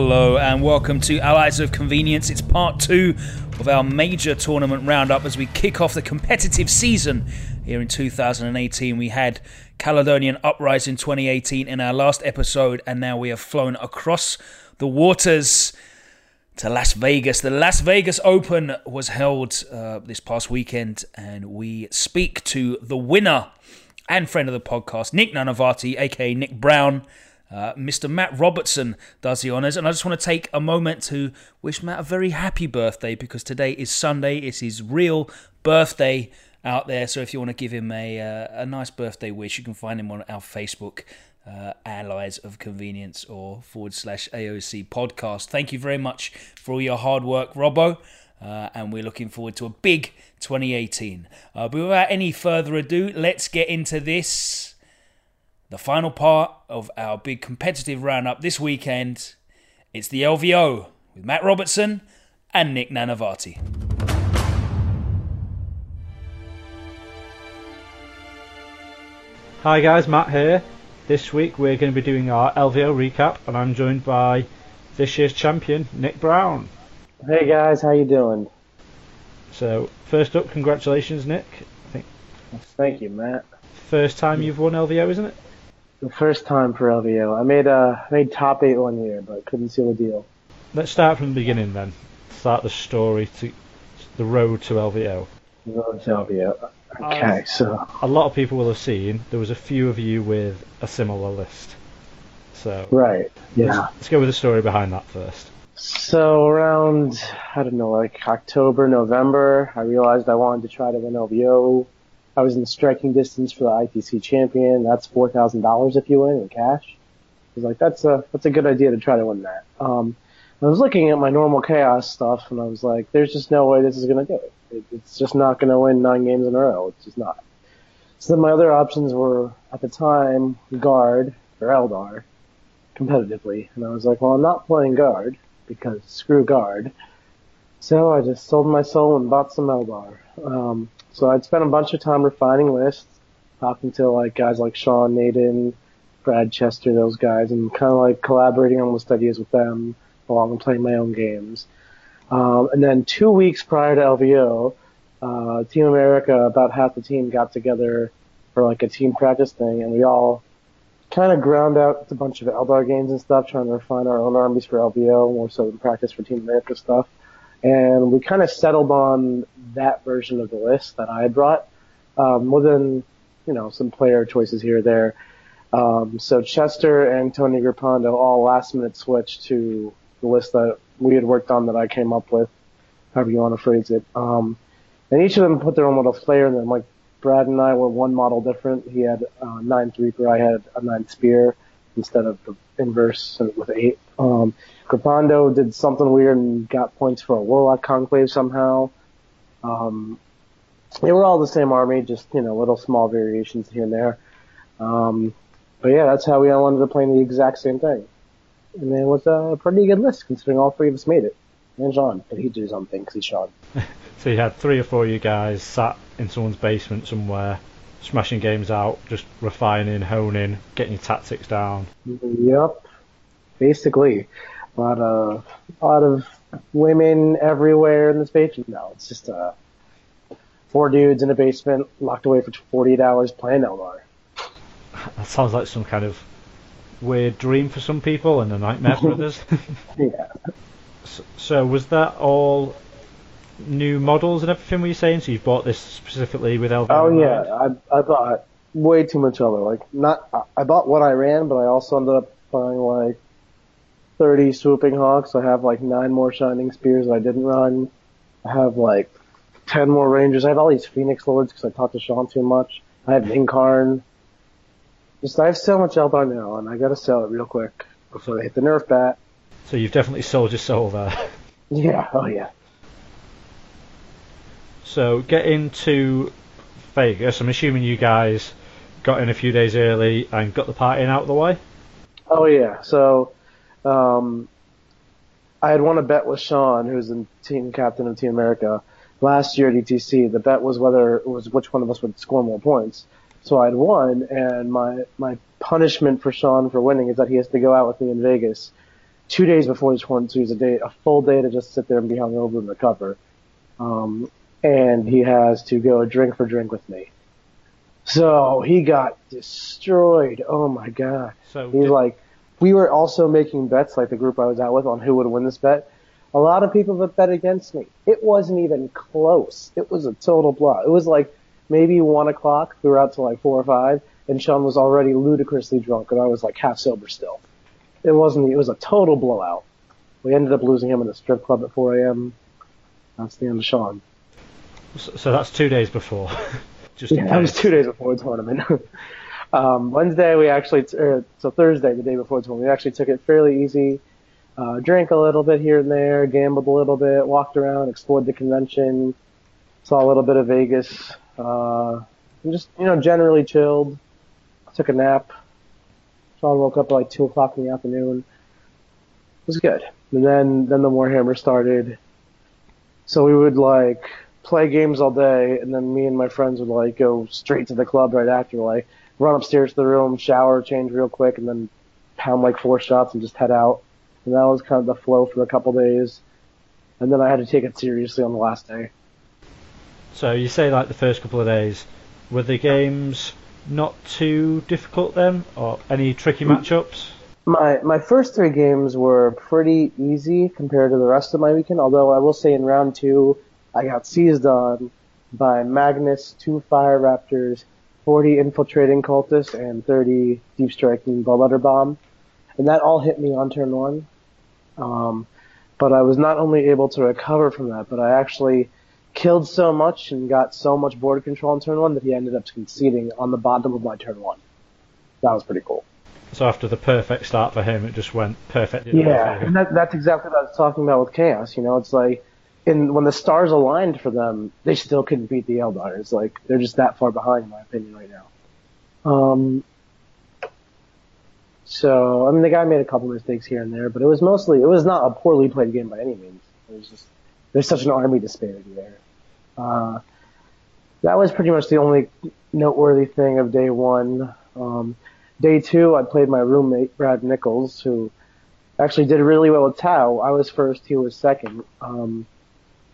Hello and welcome to Allies of Convenience. It's part two of our major tournament roundup as we kick off the competitive season here in 2018. We had Caledonian Uprising 2018 in our last episode, and now we have flown across the waters to Las Vegas. The Las Vegas Open was held uh, this past weekend, and we speak to the winner and friend of the podcast, Nick Nanavati, aka Nick Brown. Uh, Mr. Matt Robertson does the honours, and I just want to take a moment to wish Matt a very happy birthday because today is Sunday. It's his real birthday out there. So if you want to give him a uh, a nice birthday wish, you can find him on our Facebook. Uh, allies of convenience or forward slash AOC podcast. Thank you very much for all your hard work, Robbo. Uh, and we're looking forward to a big 2018. Uh, but without any further ado, let's get into this. The final part of our big competitive roundup this weekend. It's the LVO with Matt Robertson and Nick Nanavati. Hi guys, Matt here. This week we're going to be doing our LVO recap, and I'm joined by this year's champion, Nick Brown. Hey guys, how you doing? So first up, congratulations, Nick. I think Thank you, Matt. first time you've won LVO, isn't it? The first time for LVO. I made uh made top eight one year, but couldn't seal the deal. Let's start from the beginning then. Start the story to the road to LVO. The Road to LVO. Okay, so A lot of people will have seen there was a few of you with a similar list. So right, yeah. let's go with the story behind that first. So around I don't know, like October, November, I realized I wanted to try to win LVO. I was in striking distance for the ITC champion. That's four thousand dollars if you win in cash. I was like, that's a that's a good idea to try to win that. Um, I was looking at my normal chaos stuff, and I was like, there's just no way this is gonna do it. it it's just not gonna win nine games in a row. It's just not. So then my other options were at the time guard or Eldar competitively, and I was like, well, I'm not playing guard because screw guard. So I just sold my soul and bought some Eldar. Um, so I'd spent a bunch of time refining lists, talking to like guys like Sean Nayden, Brad Chester, those guys, and kind of like collaborating on list ideas with them while I'm playing my own games. Um, and then two weeks prior to LVO, uh, Team America, about half the team got together for like a team practice thing, and we all kind of ground out a bunch of Eldar games and stuff, trying to refine our own armies for LVO, more so than practice for Team America stuff. And we kind of settled on that version of the list that I had brought, um, than, you know, some player choices here or there. Um, so Chester and Tony Grippando all last minute switched to the list that we had worked on that I came up with, however you want to phrase it. Um, and each of them put their own little flair in them. Like Brad and I were one model different. He had uh, nine Reaper, I had a nine Spear instead of the inverse with eight. Um, did something weird and got points for a Warlock Conclave somehow. Um, they were all the same army, just you know little small variations here and there. Um, but yeah, that's how we all ended up playing the exact same thing. And it was a pretty good list considering all three of us made it. And Sean, but he did his own thing because he's Sean. So you had three or four of you guys sat in someone's basement somewhere, smashing games out, just refining, honing, getting your tactics down. Yep, basically, a lot of a lot of women everywhere in this basement. No, it's just uh, four dudes in a basement locked away for 48 hours playing Eldar. That sounds like some kind of weird dream for some people and a nightmare for others. Yeah. So, so was that all new models and everything? Were you saying? So you bought this specifically with LV? Oh yeah? I I bought way too much Eldar. Like not I- I bought what I ran, but I also ended up buying like 30 swooping hawks. I have like nine more shining spears that I didn't run. I have like 10 more rangers. I have all these phoenix lords because I talked to Sean too much. I have Incarn. Just I have so much Eldar now, and I gotta sell it real quick before they hit the nerf bat. So you've definitely sold your soul there. Yeah, oh yeah. So getting to Vegas, I'm assuming you guys got in a few days early and got the party out of the way. Oh yeah. So, um, I had won a bet with Sean, who's the team captain of Team America, last year at ETC. The bet was whether it was which one of us would score more points. So I'd won, and my my punishment for Sean for winning is that he has to go out with me in Vegas two days before the tournament, so he a day, a full day to just sit there and be hungover and recover. Um, and he has to go drink for drink with me. So he got destroyed. Oh my god. So He's did- like, we were also making bets, like the group I was out with, on who would win this bet. A lot of people have bet against me. It wasn't even close. It was a total blowout. It was like maybe one o'clock. We were out till like four or five, and Sean was already ludicrously drunk, and I was like half sober still. It wasn't. It was a total blowout. We ended up losing him in the strip club at 4 a.m. That's the end of Sean. So so that's two days before. Just Yeah, that was two days before the tournament. um, Wednesday we actually, t- er, so Thursday, the day before the tournament, we actually took it fairly easy. Uh, drank a little bit here and there, gambled a little bit, walked around, explored the convention, saw a little bit of Vegas, uh, just, you know, generally chilled. Took a nap. Sean woke up at like two o'clock in the afternoon. It was good. And then, then the Warhammer started. So we would like play games all day, and then me and my friends would like go straight to the club right after, like run upstairs to the room, shower, change real quick, and then pound like four shots and just head out. And that was kind of the flow for a couple days. And then I had to take it seriously on the last day. So you say like the first couple of days, were the games not too difficult then, or any tricky Mm. matchups? My my first three games were pretty easy compared to the rest of my weekend. Although I will say in round two, I got seized on by Magnus, two Fire Raptors, 40 infiltrating cultists, and 30 deep striking bloodletter bomb, and that all hit me on turn one. Um, but I was not only able to recover from that, but I actually killed so much and got so much board control on turn one that he ended up conceding on the bottom of my turn one. That was pretty cool. So after the perfect start for him, it just went perfect. Yeah, and that, that's exactly what I was talking about with Chaos. You know, it's like, in when the stars aligned for them, they still couldn't beat the Eldar. It's like they're just that far behind, in my opinion, right now. Um. So I mean, the guy made a couple mistakes here and there, but it was mostly it was not a poorly played game by any means. It was just there's such an army disparity there. Uh, that was pretty much the only noteworthy thing of day one. Um, day two, I played my roommate Brad Nichols, who actually did really well with Tau. I was first, he was second. Um,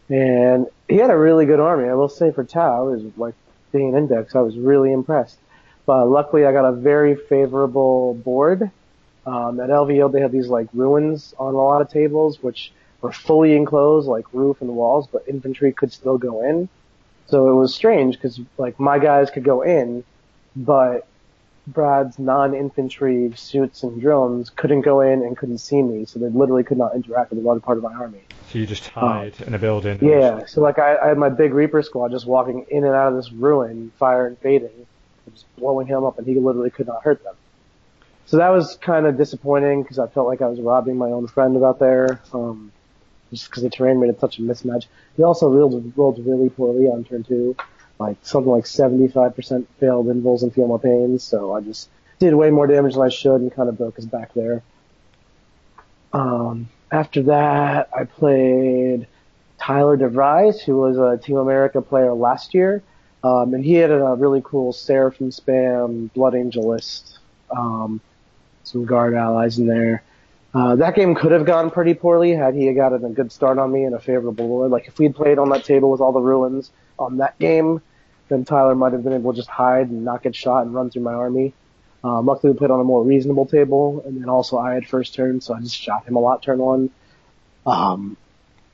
and he had a really good army. I will say for Tau, is like being index, I was really impressed. But luckily, I got a very favorable board. Um, at LVO, they had these like ruins on a lot of tables, which were fully enclosed, like roof and walls, but infantry could still go in. So it was strange because like my guys could go in, but Brad's non-infantry suits and drones couldn't go in and couldn't see me, so they literally could not interact with a large part of my army. So you just hide in a building. Yeah, so like I, I had my big Reaper squad just walking in and out of this ruin, fire and fading, just blowing him up, and he literally could not hurt them. So that was kind of disappointing because I felt like I was robbing my own friend out there, um, just because the terrain made it such a mismatch. He also rolled, rolled really poorly on turn two, like something like 75% failed invuls and feel more pains. So I just did way more damage than I should and kind of broke his back there. Um, after that, I played Tyler DeVries, who was a Team America player last year. Um, and he had a really cool Seraphim spam, Blood Angelist, um, some guard allies in there. Uh, that game could have gone pretty poorly had he gotten a good start on me and a favorable board. Like if we'd played on that table with all the ruins on that game, then Tyler might have been able to just hide and not get shot and run through my army. Um, luckily we played on a more reasonable table, and then also I had first turn, so I just shot him a lot turn one. Um,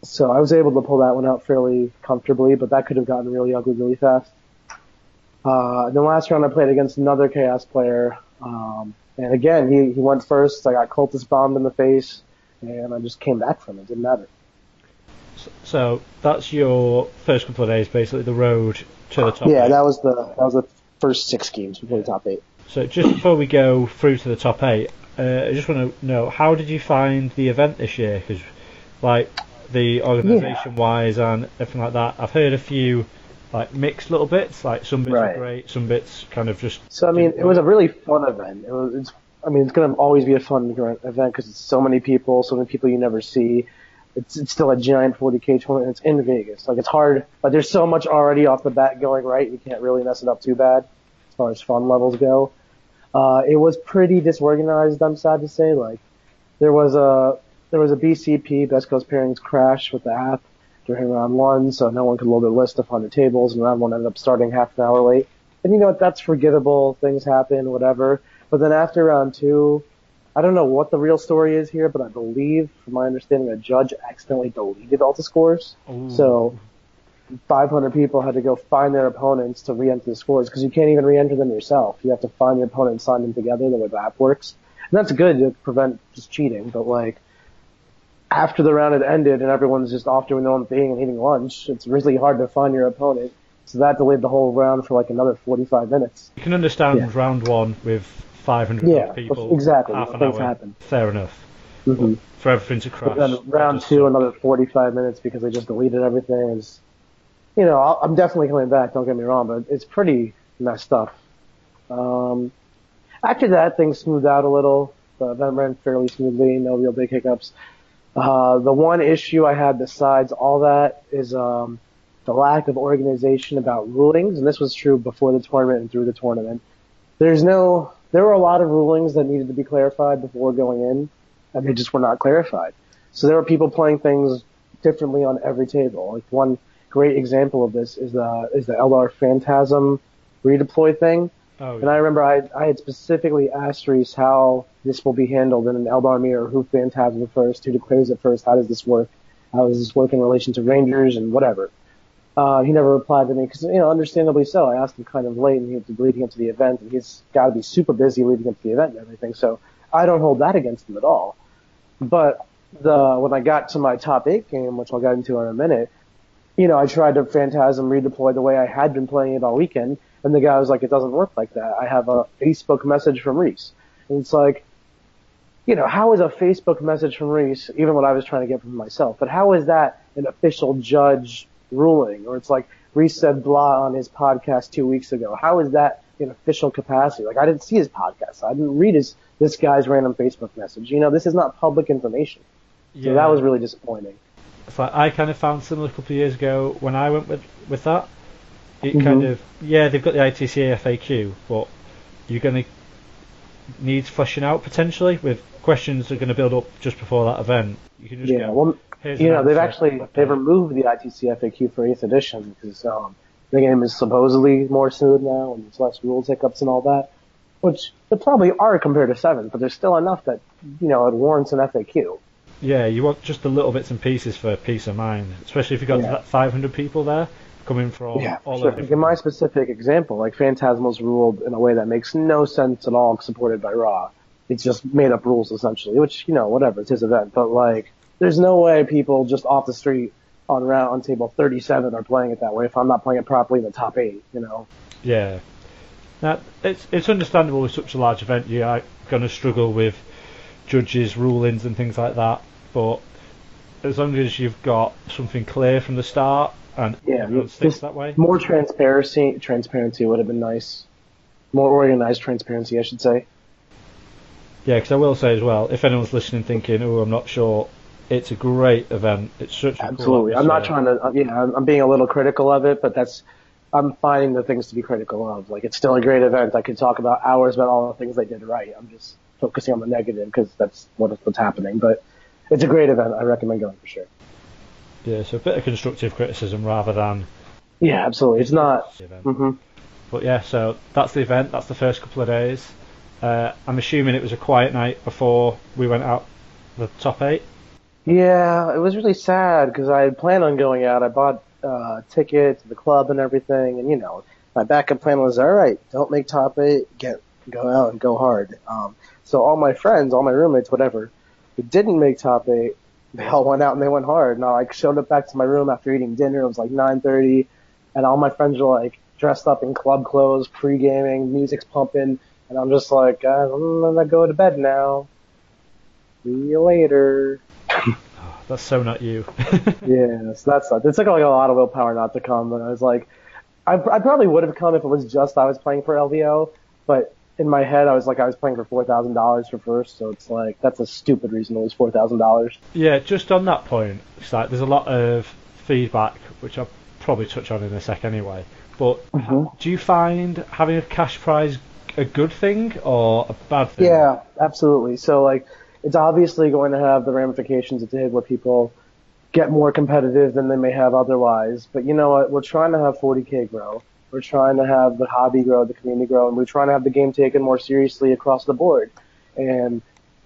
so I was able to pull that one out fairly comfortably, but that could have gotten really ugly really fast. Uh, then last round I played against another Chaos player, um, and again he, he went first. I got cultist bombed in the face, and I just came back from it. Didn't matter. So that's your first couple of days, basically the road to the top. yeah, eight. that was the that was the first six games before the top eight. So just before we go through to the top eight, uh, I just want to know how did you find the event this year? Because like the organisation wise and everything like that, I've heard a few like mixed little bits. Like some bits Right. are great, some bits kind of just. So I mean, it was a really fun event. It was. It's, I mean, it's going to always be a fun event because it's so many people, so many people you never see. It's it's still a giant 40k tournament. It's in Vegas. Like it's hard. Like there's so much already off the bat going right. You can't really mess it up too bad as far as fun levels go. Uh, it was pretty disorganized. I'm sad to say. Like there was a there was a BCP, Best Coast Pairings crash with the app during round one, so no one could load their list up on the tables, and round one ended up starting half an hour late. And you know what? That's forgettable. Things happen, whatever. But then after round two, I don't know what the real story is here, but I believe, from my understanding, a judge accidentally deleted all the scores. Ooh. So 500 people had to go find their opponents to re-enter the scores because you can't even re-enter them yourself. You have to find your opponent and sign them together the way the app works. And that's good to prevent just cheating, but like after the round had ended and everyone's just off doing their own thing and eating lunch, it's really hard to find your opponent. So that delayed the whole round for like another 45 minutes. You can understand Yeah. round one with 500 Yeah, people. exactly. Half an Things hour. happen. Fair enough. Mm-hmm. For everything to crash. But then round two, another 45 minutes because they just deleted everything. Is, you know, I'll- I'm definitely coming back. Don't get me wrong, but it's pretty messed up. Um, after that, things smoothed out a little. The event ran fairly smoothly. No real big hiccups. Uh, the one issue I had besides all that is um, the lack of organization about rulings, and this was true before the tournament and through the tournament. There's no, there were a lot of rulings that needed to be clarified before going in, and they just were not clarified. So there were people playing things differently on every table. Like one great example of this is the is the Eldar Phantasm redeploy thing. Oh, And I remember I I had specifically asked Reece how this will be handled in an Eldar mirror, who Phantasm first, who declares it first, how does this work, how does this work in relation to Rangers and whatever. Uh, he never replied to me because, you know, understandably so. I asked him kind of late and he was leading up to the event and he's got to be super busy leading up to the event and everything. So I don't hold that against him at all. But the, when I got to my top eight game, which I'll get into in a minute, you know, I tried to Phantasm redeploy the way I had been playing it all weekend, and the guy was like, it doesn't work like that. I have a Facebook message from Reece. And it's like, you know, how is a Facebook message from Reece, even what I was trying to get from myself, but how is that an official judge ruling? Or it's like, Reece said blah on his podcast two weeks ago. How is that in official capacity? Like, I didn't see his podcast. I didn't read his, this guy's random Facebook message. You know, this is not public information. So yeah. that was really disappointing. Like I kind of found similar a couple of years ago when I went with with that. It Mhm. kind of yeah, they've got the ITCA FAQ, but you're going to need fleshing out potentially with questions that are going to build up just before that event. You can just Yeah, go. well, Here's you know, they've actually they've removed the ITC FAQ for 8th edition because um, the game is supposedly more smooth now and there's less rules hiccups and all that, which there probably are compared to 7th, but there's still enough that you know it warrants an FAQ. Yeah, you want just the little bits and pieces for peace of mind, especially if you've got Yeah. that 500 people there coming from yeah, all sure. Like in my specific example, like Phantasmal's ruled in a way that makes no sense at all, supported by Raw. It's just made up rules essentially, which you know, whatever, it's his event. But like, there's no way people just off the street on round on table 37 are playing it that way if I'm not playing it properly in the top eight. You know. Yeah. Now, it's it's understandable with such a large event you are going to struggle with judges' rulings and things like that, but as long as you've got something clear from the start and Yeah, everyone sticks that way. More transparency, transparency would have been nice. More organized transparency, I should say. Yeah, because I will say as well, if anyone's listening thinking, "Oh, I'm not sure," it's a great event. It's such a cool Absolutely. I'm not trying to, uh, yeah, I'm, I'm being a little critical of it, but that's, I'm finding the things to be critical of. Like, it's still a great event. I could talk about hours about all the things they did right. I'm just focusing on the negative because that's what, what's happening. But it's a great event. I recommend going for sure. Yeah, so a bit of constructive criticism rather than Yeah, absolutely. It's not, the event. hmm But yeah, so that's the event. That's the first couple of days. Uh, I'm assuming it was a quiet night before we went out the top eight. Yeah, it was really sad because I had planned on going out. I bought uh, ticket to the club and everything, and you know, my backup plan was all right. Don't make top eight. Get go out and go hard. Um, so all my friends, all my roommates, whatever, who didn't make top eight, they all went out and they went hard. And I like showed up back to my room after eating dinner. It was like 9:30, and all my friends were like dressed up in club clothes, pre gaming, music's pumping, and I'm just like, uh, I'm gonna go to bed now. See you later. That's so not you. Yeah, so that's it took like a lot of willpower not to come, but I was like, I, I probably would have come if it was just I was playing for LVO, but in my head I was like I was playing for four thousand dollars for first, so it's like that's a stupid reason to lose four thousand dollars. yeah, just on that point, it's like there's a lot of feedback, which I'll probably touch on in a sec anyway. But Mhm. do you find having a cash prize a good thing or a bad thing? Yeah, absolutely. So like, it's obviously going to have the ramifications it did where people get more competitive than they may have otherwise. But you know what? We're trying to have 40k grow. We're trying to have the hobby grow, the community grow, and we're trying to have the game taken more seriously across the board. And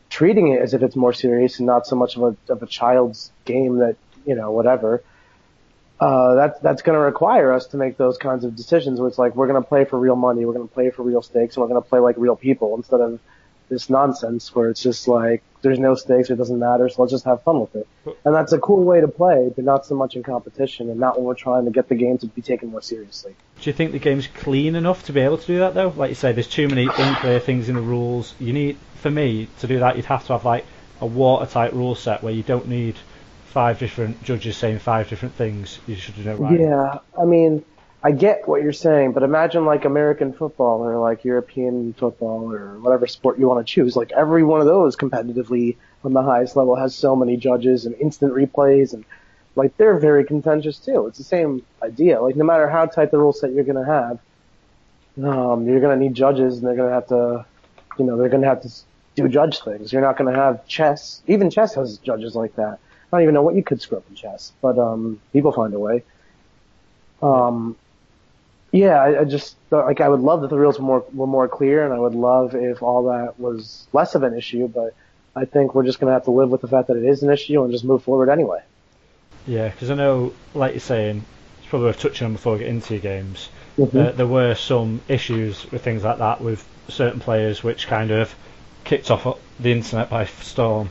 treating it as if it's more serious and not so much of a of a child's game that you know whatever. Uh, that's that's going to require us to make those kinds of decisions. Where it's like we're going to play for real money, we're going to play for real stakes, and we're going to play like real people instead of this nonsense where it's just like there's no stakes, it doesn't matter, so let's just have fun with it. And that's a cool way to play, but not so much in competition, and not when we're trying to get the game to be taken more seriously. Do you think the game's clean enough to be able to do that though? Like you say, there's too many unclear things in the rules. You need, for me, to do that, you'd have to have like a watertight rule set where you don't need five different judges saying five different things. You should know right. Yeah, I mean, I get what you're saying, but imagine like American football or like European football or whatever sport you want to choose. Like every one of those competitively on the highest level has so many judges and instant replays and like they're very contentious too. It's the same idea. Like no matter how tight the rule set you're gonna have, um, you're gonna need judges and they're gonna have to, you know, they're gonna have to do judge things. You're not gonna have chess. Even chess has judges like that. I don't even know what you could screw up in chess, but um, people find a way. Um, yeah, I, I just like I would love that the rules were more were more clear, and I would love if all that was less of an issue. But I think we're just going to have to live with the fact that it is an issue and just move forward anyway. Yeah, because I know, like you're saying, it's probably worth touching on before we get into your games. Mm-hmm. Uh, there were some issues with things like that with certain players, which kind of kicked off the internet by storm.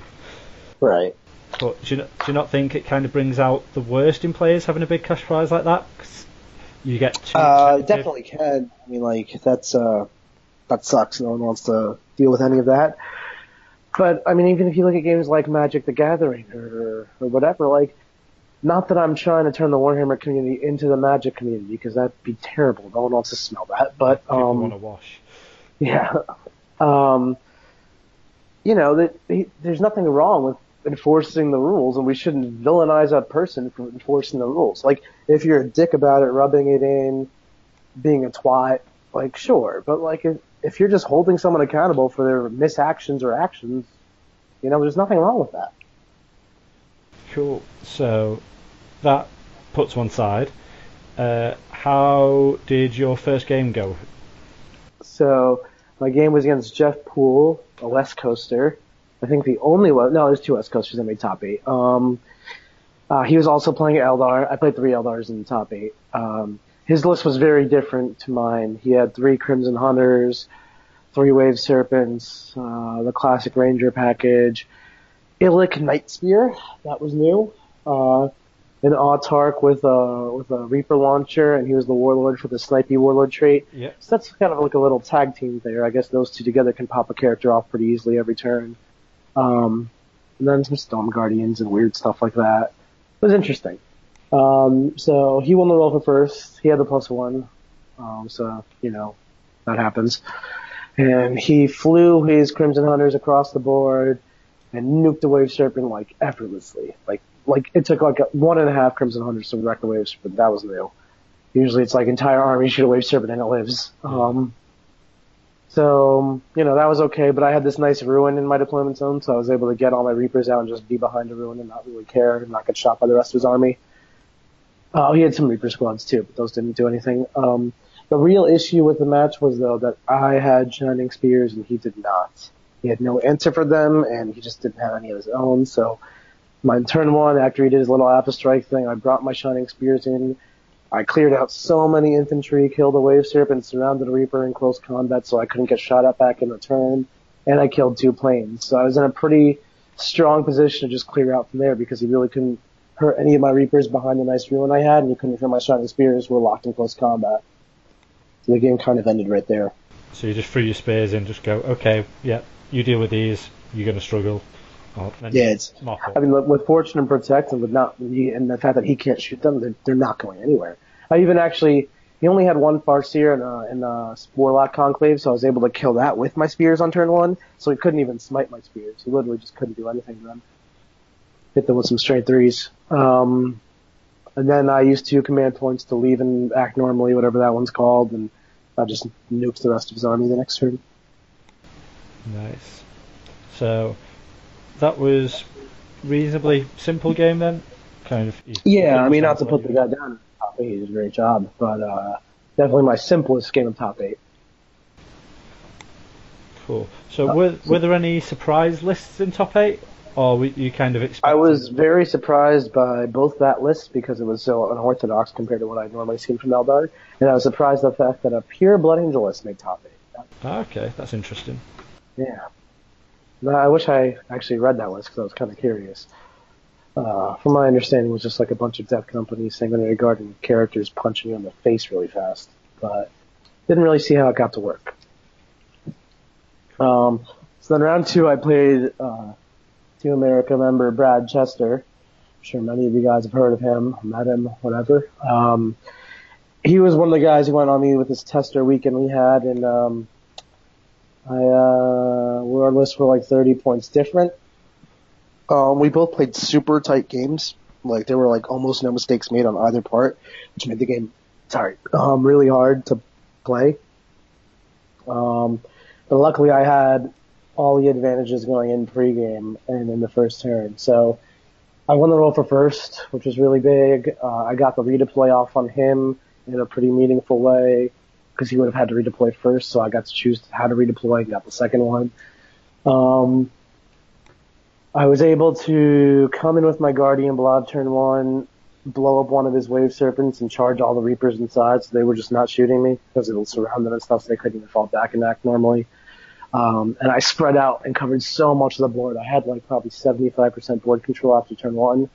Right. But do you, not, do you not think it kind of brings out the worst in players having a big cash prize like that? 'Cause you get too Uh, definitely can. I mean, like that's uh, that sucks. No one wants to deal with any of that. But I mean, even if you look at games like Magic: The Gathering or or whatever, like, not that I'm trying to turn the Warhammer community into the Magic community because that'd be terrible. No one wants to smell that. But People um, want to wash. yeah, um, you know that he, there's nothing wrong with enforcing the rules, and we shouldn't villainize a person for enforcing the rules. Like, if you're a dick about it, rubbing it in, being a twat, like sure, but like if if you're just holding someone accountable for their misactions or actions, you know, there's nothing wrong with that. Cool. So that puts one side. Uh, how did your first game go? So my game was against Jeff Poole, a West Coaster. I think the only one. No, there's two West Coasters that made top eight. Um, uh, he was also playing Eldar. I played three Eldars in the top eight. Um, his list was very different to mine. He had three Crimson Hunters, three Wave Serpents, uh, the classic Ranger package, Illic Night Spear, that was new, uh, an Autark with a with a Reaper launcher, and he was the Warlord for the Snipey Warlord trait. Yeah. So that's kind of like a little tag team there. I guess those two together can pop a character off pretty easily every turn. Um, and then some Storm Guardians and weird stuff like that. It was interesting. Um, so he won the roll for first. He had the plus one. Um, so, you know, that happens. And he flew his Crimson Hunters across the board and nuked the Wave Serpent like effortlessly. Like, like it took like a, one and a half Crimson Hunters to wreck the Wave Serpent. That was new. Usually it's like entire army shoot a Wave Serpent and it lives. Um, so, you know, that was okay, but I had this nice ruin in my deployment zone, so I was able to get all my Reapers out and just be behind a ruin and not really care and not get shot by the rest of his army. Uh, he had some Reaper squads too, but those didn't do anything. Um, the real issue with the match was though that I had Shining Spears and he did not. He had no answer for them and he just didn't have any of his own, so my turn one, after he did his little Alpha Strike thing, I brought my Shining Spears in, I cleared out so many infantry, killed a Wave Serpent, surrounded a Reaper in close combat so I couldn't get shot at back in return, and I killed two planes. So I was in a pretty strong position to just clear out from there because he really couldn't hurt any of my Reapers behind the nice ruin I had, and he couldn't hurt my Shining Spears were locked in close combat. So the game kind of ended right there. So you just threw your spears in, just go, okay, yeah, you deal with these, you're going to struggle. Then Yeah, it's-. I mean, with- with Fortune and Protect, and with not, and the fact that he can't shoot them, they're, they're not going anywhere. I even actually, he only had one Farseer in a, in a Warlock Conclave, so I was able to kill that with my spears on turn one, so he couldn't even smite my spears. He literally just couldn't do anything to them. Hit them with some straight threes. Um, and then I used two command points to leave and act normally, whatever that one's called, and I just nuked the rest of his army the next turn. Nice. So that was reasonably simple game then. Kind of. Yeah, I mean, not to put the guy down. Top eight, he did a great job, but uh, definitely my simplest game of top eight. Cool. So were were there any surprise lists in top eight, or were you kind of expecting? I was very surprised by both that list because it was so unorthodox compared to what I'd normally seen from Eldar, and I was surprised at the fact that a pure Blood Angel list made top eight. Ah, okay, that's interesting. Yeah. I wish I actually read that list because I was kind of curious. Uh, from my understanding, it was just like a bunch of death companies saying under regarding characters punching you in the face really fast, but didn't really see how it got to work. Um, so then round two, I played uh, Team America member Brad Chester. I'm sure many of you guys have heard of him, met him, whatever. Um, he was one of the guys who went on me with this tester weekend we had, and um, I uh, we our lists were like 30 points different. Um, we both played super tight games. Like there were like almost no mistakes made on either part, which made the game sorry um, really hard to play. Um, but luckily, I had all the advantages going in pregame and in the first turn. So I won the roll for first, which was really big. Uh, I got the redeploy off on him in a pretty meaningful way because he would have had to redeploy first. So I got to choose how to redeploy and got the second one. Um, I was able to come in with my Guardian Blob turn one, blow up one of his Wave Serpents, and charge all the Reapers inside, so they were just not shooting me because it would surround them and stuff, so they couldn't even fall back and act normally. Um, and I spread out and covered so much of the board. I had like probably 75% board control after turn one,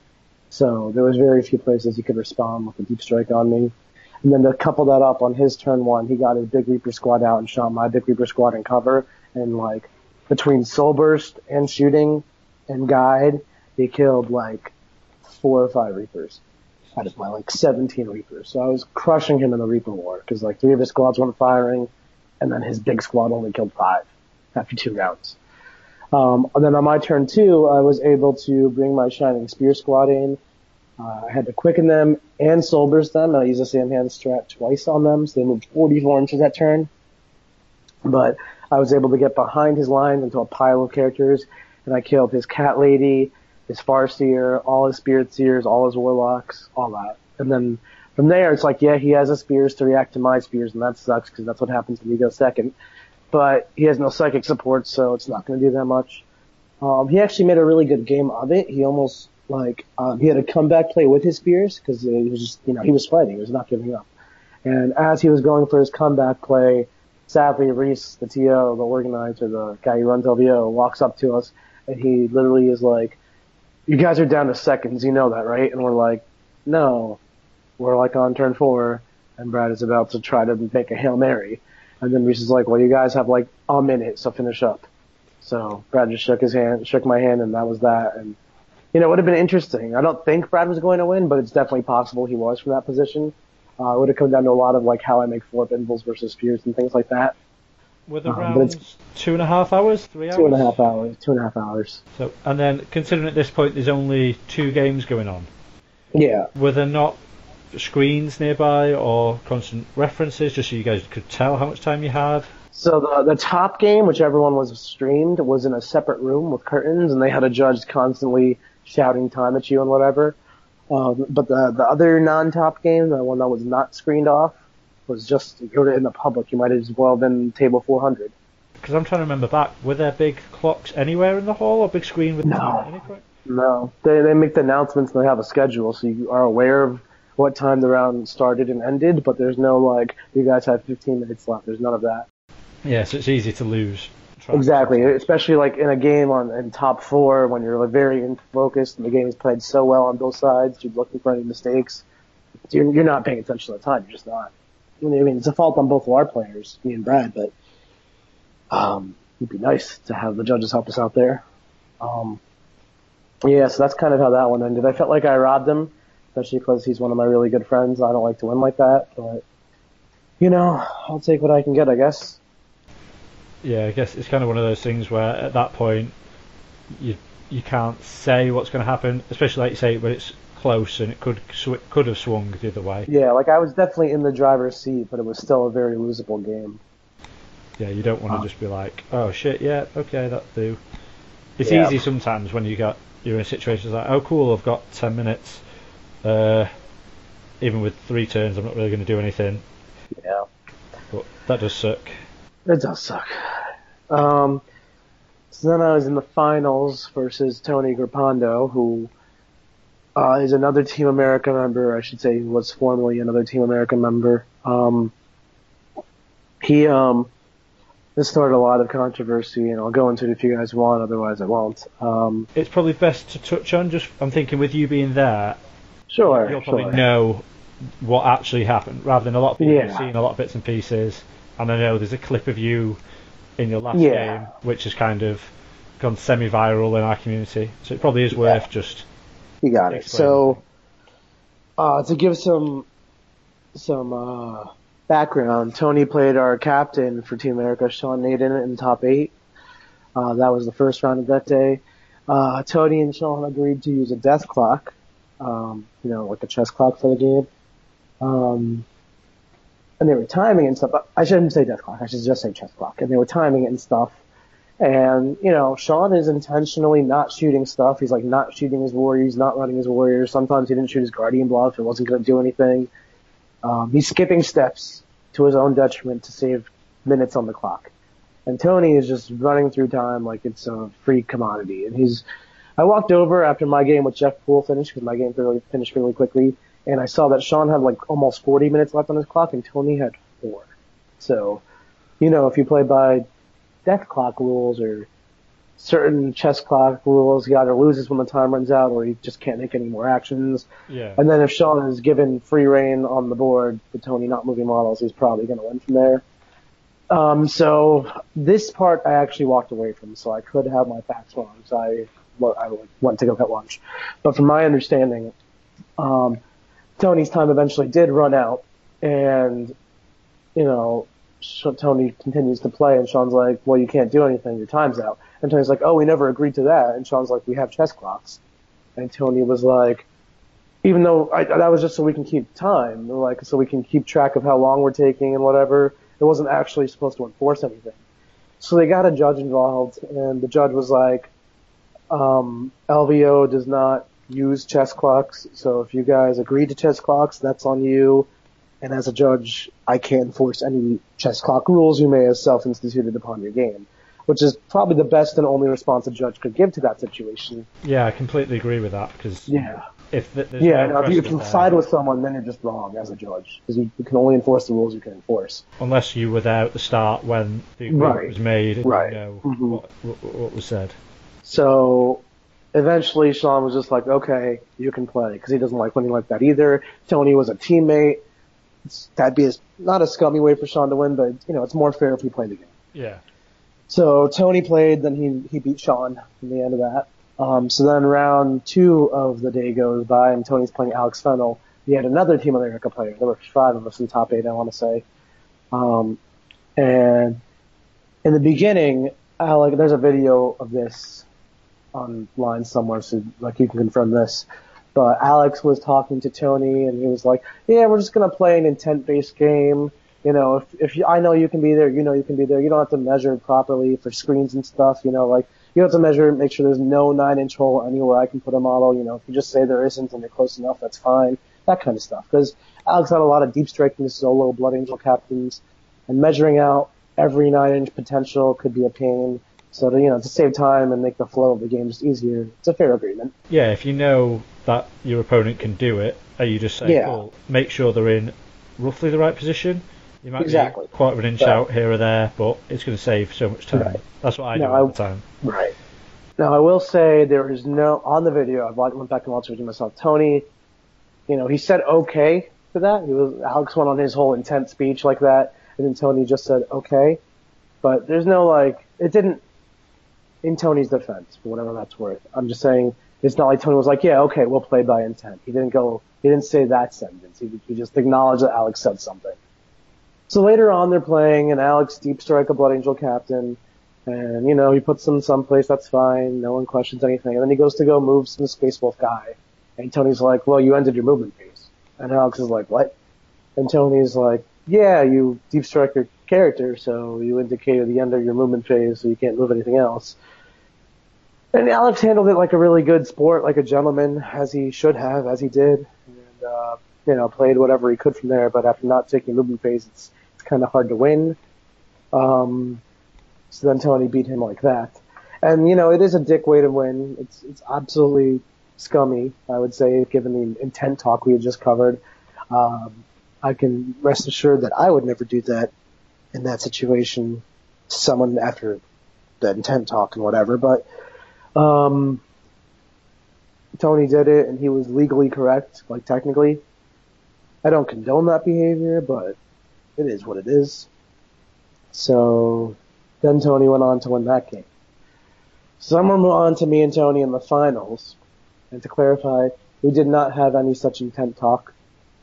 so there was very few places he could respond with a deep strike on me. And then to couple that up on his turn one, he got his big Reaper squad out and shot my big Reaper squad in cover, and like between Soul Burst and shooting, and guide, he killed like four or five Reapers out of my like 17 Reapers. So I was crushing him in the Reaper War because like three of his squads weren't firing, and then his big squad only killed five after two rounds. Um, and then on my turn two, I was able to bring my Shining Spear squad in. Uh, I had to quicken them and soul them, I used the same hand strat twice on them, so they moved 44 inches that turn. But I was able to get behind his lines into a pile of characters and I killed his cat lady, his farseer, all his spirit seers, all his warlocks, all that. And then from there, it's like, yeah, he has his spears to react to my spears, and that sucks because that's what happens when you go second. But he has no psychic support, so it's not going to do that much. Um, he actually made a really good game of it. He almost like um, he had a comeback play with his spears because he was just you know he was fighting, he was not giving up. And as he was going for his comeback play, sadly Reece, the TO, the organizer, the guy who runs LVO, walks up to us and he literally is like, "You guys are down to seconds, you know that, right?" And we're like, "No, we're like on turn four, and Brad is about to try to make a hail mary." And then Reece is like, "Well, you guys have like a minute, so finish up." So Brad just shook his hand, shook my hand, and that was that. And you know, it would have been interesting. I don't think Brad was going to win, but it's definitely possible he was from that position. Uh, it would have come down to a lot of like how I make four invulns versus spears and things like that. Were the um, two and a half hours, three hours? Two and a half hours, two and a half hours. So, and then considering at this point there's only two games going on. Yeah. Were there not screens nearby or constant references, just so you guys could tell how much time you had? So the the top game, which everyone was streamed, was in a separate room with curtains, and they had a judge constantly shouting time at you and whatever. Um, but the the other non-top game, the one that was not screened off, was just you were in the public. You might as well have been table 400. Because I'm trying to remember back, were there big clocks anywhere in the hall or big screen with no. No, they they make the announcements and they have a schedule, so you are aware of what time the round started and ended. But there's no like, you guys have 15 minutes left. There's none of that. Yeah, so it's easy to lose. Exactly, especially like in a game on in top four when you're like very focused and the game is played so well on both sides. You're looking for any mistakes. You're, you're not paying attention to the time. You're just not. I mean, it's a fault on both of our players, me and Brad, but um, it'd be nice to have the judges help us out there. Um, yeah, so that's kind of how that one ended. I felt like I robbed him, especially because he's one of my really good friends. I don't like to win like that, but you know, I'll take what I can get, I guess. Yeah, I guess it's kind of one of those things where at that point you you can't say what's going to happen, especially like you say when it's close and it could sw- could have swung the other way. Yeah, like I was definitely in the driver's seat, but it was still a very losable game. Yeah, you don't want to uh, just be like, oh shit, yeah, okay, that do. it's Yeah. easy sometimes when you got you're in situations like, oh cool, I've got ten minutes. Uh, even with three turns, I'm not really going to do anything. Yeah. But that does suck. It does suck. Um, so then I was in the finals versus Tony Grippando, who uh, is another Team America member. I should say he was formerly another Team America member. Um, he um, this started a lot of controversy, and I'll go into it if you guys want. Otherwise, I won't. Um, It's probably best to touch on. Just I'm thinking with you being there, sure, you'll probably sure. know what actually happened, rather than a lot of people Yeah. seeing a lot of bits and pieces. And I know there's a clip of you in your last Yeah. game, which has kind of gone semi-viral in our community. So it probably is worth just You got it. So, uh, to give some some uh, background, Tony played our captain for Team America, Sean Nayden, in the top eight. Uh, that was the first round of that day. Uh, Tony and Sean agreed to use a death clock, um, you know, like a chess clock for the game. Um, and they were timing and stuff. I shouldn't say death clock. I should just say chess clock. And they were timing it and stuff. And, you know, Sean is intentionally not shooting stuff. He's like not shooting his warriors, not running his warriors. Sometimes he didn't shoot his guardian bluff. It wasn't going to do anything. Um, he's skipping steps to his own detriment to save minutes on the clock. And Tony is just running through time like it's a free commodity. And he's, I walked over after my game with Jeff Poole finished because my game really finished really quickly. And I saw that Sean had like almost 40 minutes left on his clock and Tony had four. So, you know, if you play by death clock rules or certain chess clock rules, he either loses when the time runs out or he just can't make any more actions. yeah. And then if Sean is given free reign on the board with Tony not moving models, he's probably going to win from there. Um, so this part I actually walked away from, so I could have my facts wrong. So I, I went to go get lunch. But from my understanding, um, Tony's time eventually did run out, and you know, Tony continues to play, and Sean's like, "Well, you can't do anything. Your time's out." And Tony's like, "Oh, we never agreed to that." And Sean's like, "We have chess clocks." And Tony was like, even though I, that was just so we can keep time, like so we can keep track of how long we're taking and whatever. It wasn't actually supposed to enforce anything. So they got a judge involved, and the judge was like, um, "LVO does not use chess clocks, so if you guys agree to chess clocks, that's on you." And as a judge, I can't enforce any chess clock rules you may have self-instituted upon your game, which is probably the best and only response a judge could give to that situation. Yeah, I completely agree with that because Yeah. if th- there's Yeah, no if you, if you there, side with someone, then you're just wrong as a judge because you, you can only enforce the rules you can enforce. unless you were there at the start when the agreement Right. was made and Right. you know Mhm. what, what, what was said. So eventually, Sean was just like, "Okay, you can play," because he doesn't like winning like that either. Tony was a teammate. It's, that'd be a, not a scummy way for Sean to win, but you know, it's more fair if he played the game. Yeah. So Tony played, then he he beat Sean in the end of that. Um, so then round two of the day goes by, and Tony's playing Alex Fennel. He had another Team America player. There were five of us in the top eight, I want to say. Um, and in the beginning, Alex, there's a video of this online somewhere, so like you can confirm this. But Alex was talking to Tony, and he was like, "Yeah, we're just gonna play an intent-based game." you know, if, if you, I know you can be there, you know you can be there. You don't have to measure properly for screens and stuff. You know, like you have to measure, make sure there's no nine inch hole anywhere I can put a model. You know, if you just say there isn't and you're close enough, that's fine. That kind of stuff. Because Alex had a lot of deep striking solo Blood Angel captains, and measuring out every nine inch potential could be a pain. So to, you know, to save time and make the flow of the game just easier, it's a fair agreement. Yeah, if you know that your opponent can do it, and you just say, Yeah. Make sure they're in roughly the right position. You might Exactly. be of an inch Right. out here or there, but it's going to save so much time. Right. That's what I No, do all I- the time. Right. Now I will say there is no on the video. I went back and watched it myself. Tony, you know, he said okay to that. He was Alex went on his whole intense speech like that, and then Tony just said okay. But there's no like it didn't. In Tony's defense, for whatever that's worth, I'm just saying it's not like Tony was like, yeah, okay, we'll play by intent. He didn't go. He didn't say that sentence. He, he just acknowledged that Alex said something. So later on, they're playing, and Alex deep strike a Blood Angel captain. And, you know, he puts them someplace, that's fine, no one questions anything. And then he goes to go move some Space Wolf guy. And Tony's like, well, you ended your movement phase. And Alex is like, what? And Tony's like, yeah, you deep strike your character, so you indicated the end of your movement phase, so you can't move anything else. And Alex handled it like a really good sport, like a gentleman, as he should have, as he did, and uh, you know played whatever he could from there. But after not taking movement phase, it's, it's kind of hard to win. Um, so then Tony beat him like that, and you know it is a dick way to win. It's it's absolutely scummy, I would say, given the intent talk we had just covered. Um, I can rest assured that I would never do that in that situation someone after the intent talk and whatever, but um, Tony did it and he was legally correct, like technically. I don't condone that behavior, but it is what it is. So then Tony went on to win that game. Someone went on to me and Tony in the finals. And to clarify, we did not have any such intent talk.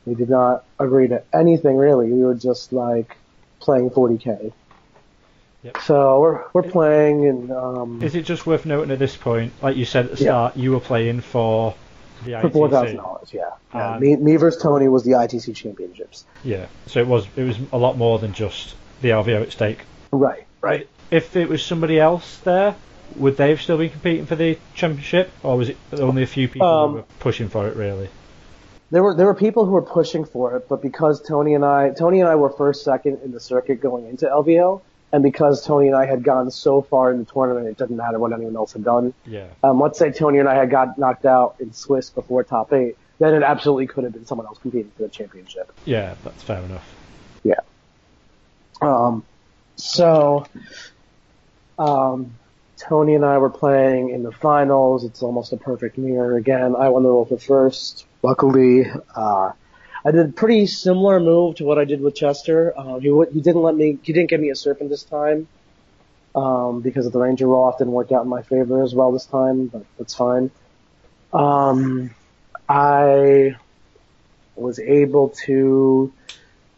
We did not agree to anything really. We were just like playing 40k. Yep. So we're we're playing and um, Is it just worth noting at this point, like you said at the Yeah. start, you were playing for the for four thousand dollars? Yeah, yeah. Um, me, me versus Tony was the ITC championships. Yeah, so it was it was a lot more than just the LVO at stake. Right, right. If it was somebody else there, would they have still been competing for the championship, or was it only a few people Um, who were pushing for it? Really? There were there were people who were pushing for it, but because Tony and I Tony and I were first second in the circuit going into LVO, and because Tony and I had gone so far in the tournament, it didn't matter what anyone else had done. Yeah. Um, let's say Tony and I had got knocked out in Swiss before top eight, then it absolutely could have been someone else competing for the championship. Yeah, that's fair enough. Yeah. Um, so, um, Tony and I were playing in the finals. It's almost a perfect mirror again. I won the roll for first. Luckily, uh, I did a pretty similar move to what I did with Chester. Uh, he he didn't let me, he didn't give me a serpent this time. Um, because of the Ranger roll off didn't work out in my favor as well this time, but that's fine. Um, I was able to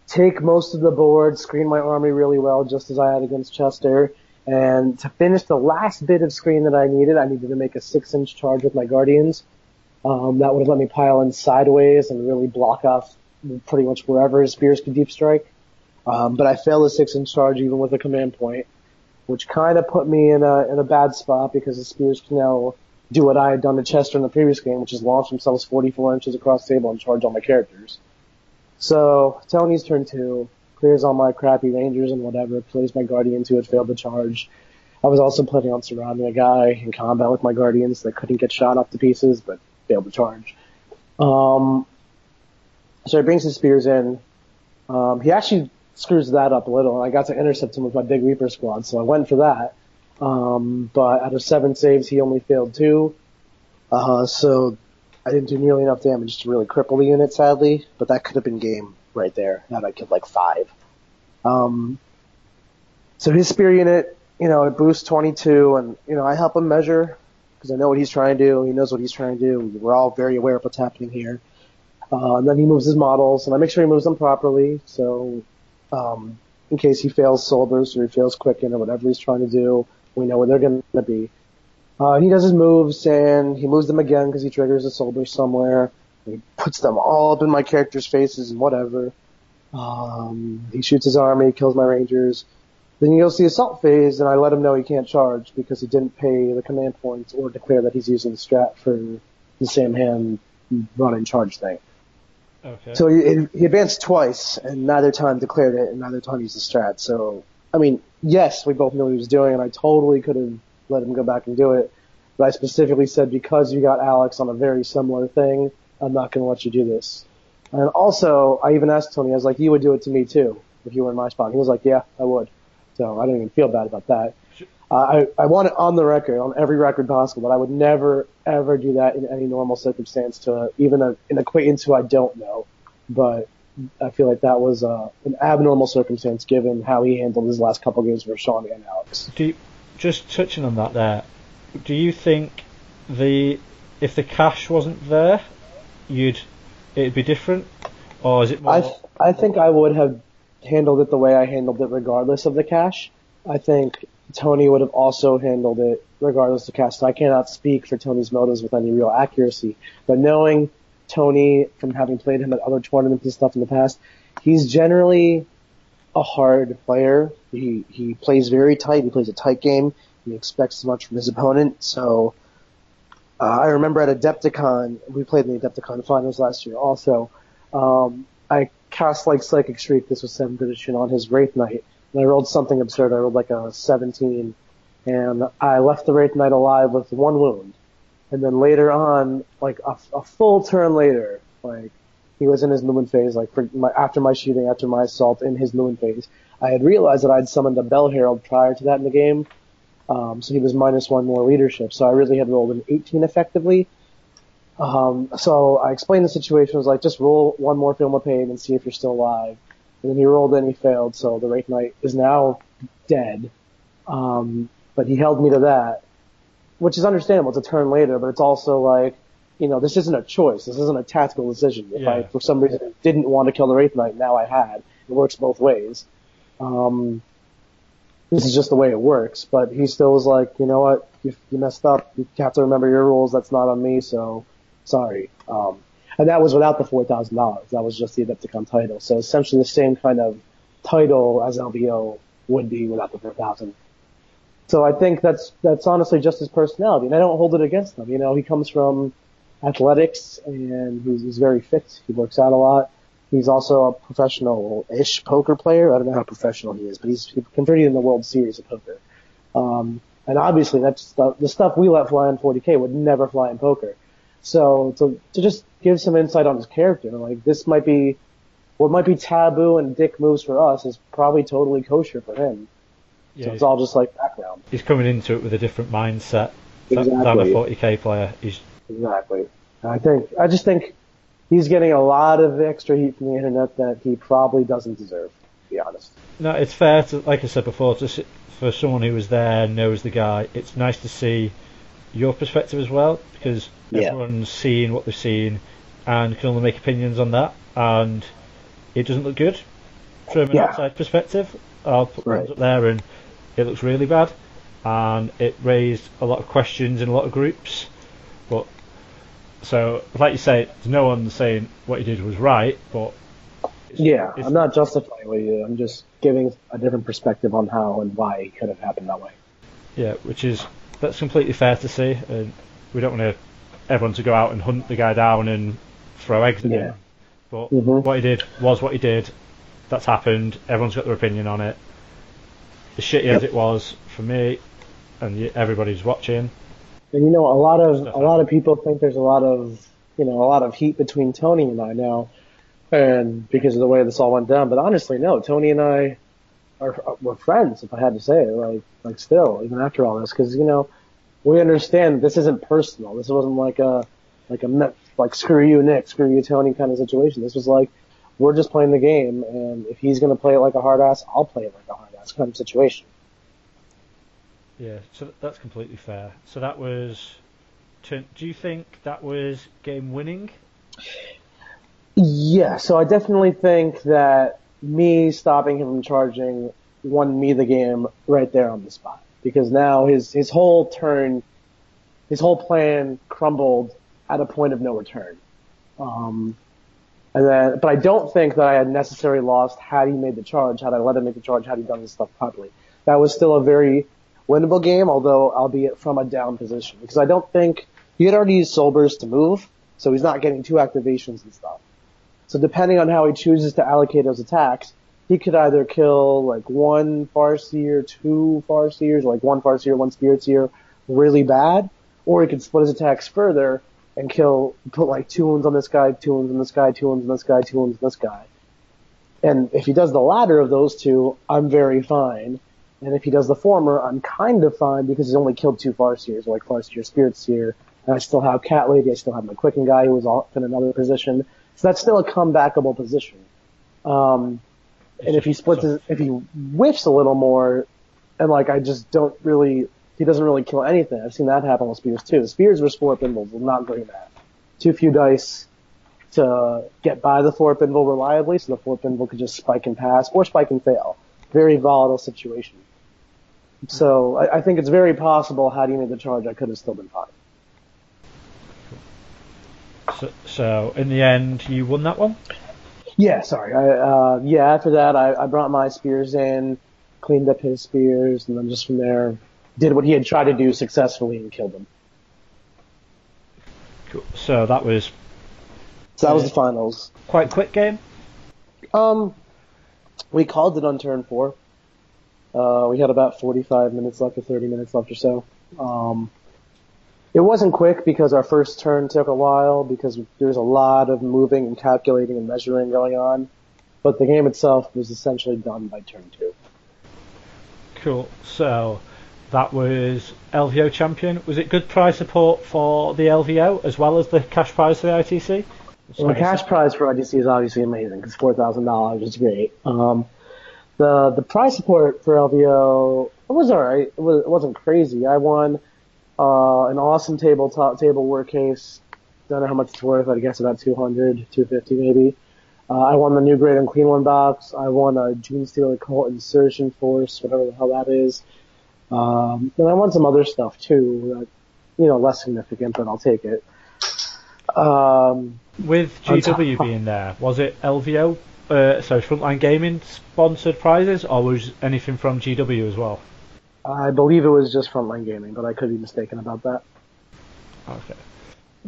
take most of the board, screen my army really well, just as I had against Chester. And to finish the last bit of screen that I needed, I needed to make a six inch charge with my Guardians. Um, that would have let me pile in sideways and really block off pretty much wherever his spears could deep strike. Um, but I failed the six inch charge even with a command point, which kind of put me in a, in a bad spot because the spears can now do what I had done to Chester in the previous game, which is launch themselves 44 inches across the table and charge all my characters. So Tony's turn two, clears all my crappy rangers and whatever, plays my guardians who had failed the charge. I was also planning on surrounding a guy in combat with my guardians that couldn't get shot up to pieces, but failed to charge. Um, so he brings his spears in. Um, he actually screws that up a little, and I got to intercept him with my big Reaper squad, so I went for that. Um, but out of seven saves, he only failed two. Uh, so I didn't do nearly enough damage to really cripple the unit, sadly, but that could have been game right there. Had I killed like five. Um, so his spear unit, you know, it boosts 22, and you know I help him measure because I know what he's trying to do. He knows what he's trying to do. We're all very aware of what's happening here. Uh, and then he moves his models, and I make sure he moves them properly. So, um, in case he fails soul burst or he fails quicken or whatever he's trying to do, we know where they're going to be. Uh, he does his moves, and he moves them again because he triggers a burst somewhere. He puts them all up in my characters' faces and whatever. Um, he shoots his army, kills my rangers. Then he goes to the assault phase, and I let him know he can't charge because he didn't pay the command points or declare that he's using the strat for the same hand run and charge thing. Okay. So he, he advanced twice, and neither time declared it, and neither time used the strat. So, I mean, yes, we both knew what he was doing, and I totally could have let him go back and do it. But I specifically said, because you got Alex on a very similar thing, I'm not going to let you do this. And also, I even asked Tony, I was like, you would do it to me too, if you were in my spot. He was like, yeah, I would. So I don't even feel bad about that. Uh, I, I want it on the record, on every record possible, but I would never, ever do that in any normal circumstance to even a, an acquaintance who I don't know. But I feel like that was uh, an abnormal circumstance given how he handled his last couple games for Sean and Alex. Do you, just touching on that there, do you think the if the cash wasn't there, you'd it'd be different, or is it more? I, th- I think I would have handled it the way I handled it regardless of the cash. I think Tony would have also handled it regardless of the cash. I cannot speak for Tony's motives with any real accuracy. But knowing Tony from having played him at other tournaments and stuff in the past, he's generally a hard player. He he plays very tight. He plays a tight game. He expects much from his opponent. So uh, I remember at Adepticon, we played in the Adepticon finals last year also. Um, I cast like Psychic Shriek, this was 7th edition, on his Wraith Knight. And I rolled something absurd. I rolled like a 17. And I left the Wraith Knight alive with one wound. And then later on, like a, a full turn later, like he was in his Lumen phase, like my, after my shooting, after my assault in his Lumen phase. I had realized that I'd summoned a Bell Herald prior to that in the game, um, so he was minus one more leadership. So I really had rolled an 18 effectively. Um, so I explained the situation. I was like, just roll one more Feel No Pain and see if you're still alive. And then he rolled and he failed, so the Wraith Knight is now dead. Um, but he held me to that, which is understandable. It's a turn later, but it's also like, you know, this isn't a choice. This isn't a tactical decision. If Yeah. I, for some reason, didn't want to kill the Wraith Knight, now I had. It works both ways. Um, this is just the way it works. But he still was like, you know what, you, you messed up. You have to remember your rules. That's not on me. So sorry. Um, and that was without the four thousand dollars. That was just the Adepticon title. So essentially the same kind of title as LVO would be without the four thousand. So I think that's that's honestly just his personality, and I don't hold it against him. You know, he comes from athletics and he's, he's very fit. He works out a lot. He's also a professional-ish poker player. I don't know how professional he is, but he's he competed in the World Series of poker. Um, and obviously that's the, the stuff we let fly in 40k would never fly in poker. So to, to just give some insight on his character, like this might be, what might be taboo and dick moves for us is probably totally kosher for him. Yeah, so it's all just like background. he's coming into it with a different mindset th- than a Exactly. 40k player. He's Exactly. I think, I just think he's getting a lot of extra heat from the internet that he probably doesn't deserve, to be honest. no, it's fair to, like I said before, to for someone who was there knows the guy. It's nice to see your perspective as well because Yeah. everyone's seen what they've seen and can only make opinions on that. And it doesn't look good from an Yeah. outside perspective. I'll put Right. up there and it looks really bad. And it raised a lot of questions in a lot of groups. But so, like you say, there's no one saying what you did was right, but it's- Yeah, it's- I'm not justifying what he did. I'm just giving a different perspective on how and why it could have happened that way. Yeah, which is that's completely fair to see, and we don't want to everyone to go out and hunt the guy down and throw eggs at Yeah. him. But Mhm. what he did was what he did. That's happened. Everyone's got their opinion on it. As shitty as it was for me, and everybody's watching. And you know, a lot of a lot of people think there's a lot of you know a lot of heat between Tony and I now, and because of the way this all went down. But honestly, no, Tony and I are we're friends. If I had to say it, like like still even after all this, because you know we understand this isn't personal. This wasn't like a like a like screw you Nick, screw you Tony kind of situation. This was like we're just playing the game, and if he's gonna play it like a hard ass, I'll play it like a hard ass kind of situation. Yeah, so that's completely fair. So that was. Do you think that was game winning? Yeah, so I definitely think that me stopping him from charging won me the game right there on the spot. Because now his, his whole turn, his whole plan crumbled at a point of no return. Um, and then, but I don't think that I had necessarily lost had he made the charge, had I let him make the charge, had he done his stuff properly. That was still a very winnable game, although albeit from a down position. Because I don't think, he had already used Soul Burst to move, so he's not getting two activations and stuff. So depending on how he chooses to allocate those attacks, he could either kill like one Farseer, two Farseers, like one Farseer, one Spirit Seer really bad, or he could split his attacks further and kill, put like two wounds on this guy, two wounds on this guy, two wounds on this guy, two wounds on this guy. And if he does the latter of those two, I'm very fine. And if he does the former, I'm kind of fine because he's only killed two Farseers, like Farseer, Spirit Seer, and I still have Cat Lady, I still have my Quicken guy who was off in another position. So that's still a comebackable position. Um, and if he splits, his, if he whiffs a little more, and like I just don't really, he doesn't really kill anything. I've seen that happen with Spears too. Spears versus Four Pinballs will not bring that. Too few dice to get by the Four Pinball reliably, so the Four Pinball could just spike and pass, or spike and fail. Very volatile situation. So I, I think it's very possible had he made the charge, I could have still been fine. So, so in the end, you won that one. Yeah, sorry. I, uh, yeah, after that, I, I brought my spears in, cleaned up his spears, and then just from there, did what he had tried to do successfully and killed him. Cool. So that was So that was the finals. quite quick game. Um, we called it on turn four. Uh, we had about 45 minutes left or 30 minutes left or so. Um, it wasn't quick because our first turn took a while because there was a lot of moving and calculating and measuring going on. But the game itself was essentially done by turn two. Cool. So that was LVO champion. Was it good prize support for the LVO as well as the cash prize for the ITC? Well, the cash prize for ITC is obviously amazing because four thousand dollars is great. Um, the the prize support for LVO it was alright. It, was, it wasn't crazy. I won uh, an awesome tabletop tableware case. Don't know how much it's worth. I guess about 200, 250 maybe. Uh, I won the new Great Unclean One box. I won a Genestealer Cult Insertion Force, whatever the hell that is. Um, and I won some other stuff too. That, you know, less significant, but I'll take it. Um, With GW being there, was it LVO, uh, so Frontline Gaming sponsored prizes, or was anything from GW as well? I believe it was just Frontline Gaming, but I could be mistaken about that. Okay.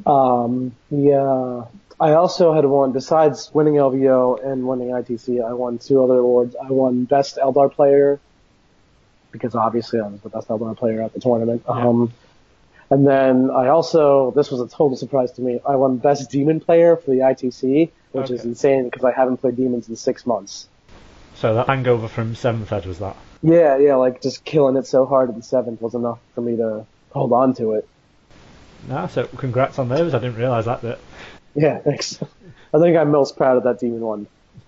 Um, yeah. I also had won, besides winning LVO and winning ITC, I won two other awards. I won Best Eldar Player, because obviously I was the best Eldar player at the tournament. Yeah. Um, and then I also, this was a total surprise to me, I won Best Demon Player for the ITC, which is insane because I haven't played demons in six months. So that hangover from seventh ed was that? Yeah, yeah, like just killing it so hard at the seventh was enough for me to hold on to it. No, so congrats on those. I didn't realise that bit. Yeah, thanks. I think I'm most proud of that demon one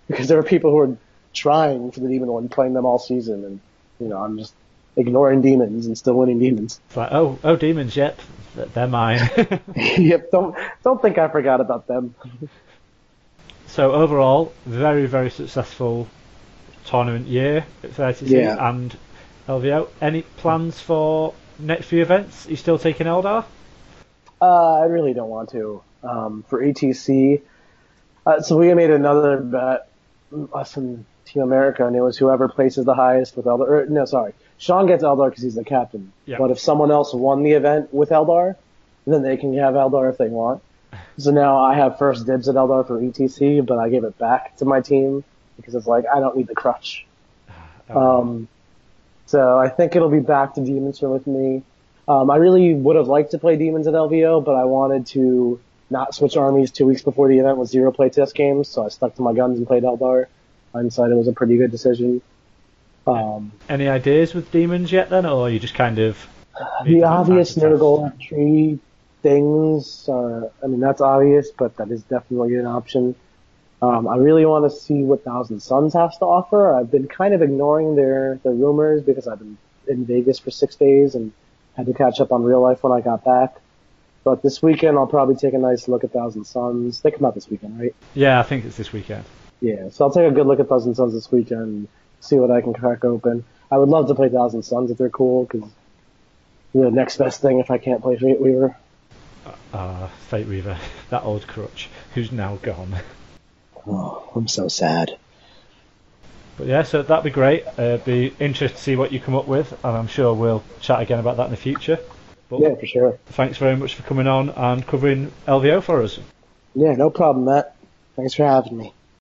because there are people who are trying for the demon one, playing them all season, and you know I'm just ignoring demons and still winning demons. It's like, oh, oh, demons, yep, th- they're mine. yep, don't don't think I forgot about them. so overall, very, very successful tournament year at 30C Yeah. and LVO. Any plans for next few events? Are you still taking Eldar? Uh, I really don't want to. Um, for ATC, uh, so we made another bet, us and Team America, and it was whoever places the highest with Eldar. Or, no, sorry, Sean gets Eldar because he's the captain. Yeah. But if someone else won the event with Eldar, then they can have Eldar if they want. So now I have first dibs at Eldar for ETC, but I give it back to my team because it's like I don't need the crutch. Um, so I think it'll be back to Demons for with me. Um, I really would have liked to play Demons at LVO, but I wanted to not switch armies two weeks before the event with zero playtest games, so I stuck to my guns and played Eldar. Hindsight, it was a pretty good decision. Um, Any ideas with demons yet then, or you just kind of the obvious Nurgle tree things are, I mean, that's obvious, but that is definitely an option. Um, I really want to see what Thousand Suns has to offer. I've been kind of ignoring their, their rumors because I've been in Vegas for six days and had to catch up on real life when I got back. But this weekend I'll probably take a nice look at Thousand Suns. They come out this weekend, right? Yeah, I think it's this weekend. Yeah, so I'll take a good look at Thousand Suns this weekend and see what I can crack open. I would love to play Thousand Suns if they're cool, because the next best thing if I can't play Fate Weaver. Uh, Fate Weaver, that old crutch, who's now gone. Oh, I'm so sad. But yeah, so that'd be great. Uh, be interested to see what you come up with, and I'm sure we'll chat again about that in the future. But Yeah, for sure. thanks very much for coming on and covering LVO for us. Yeah, no problem, Matt. Thanks for having me.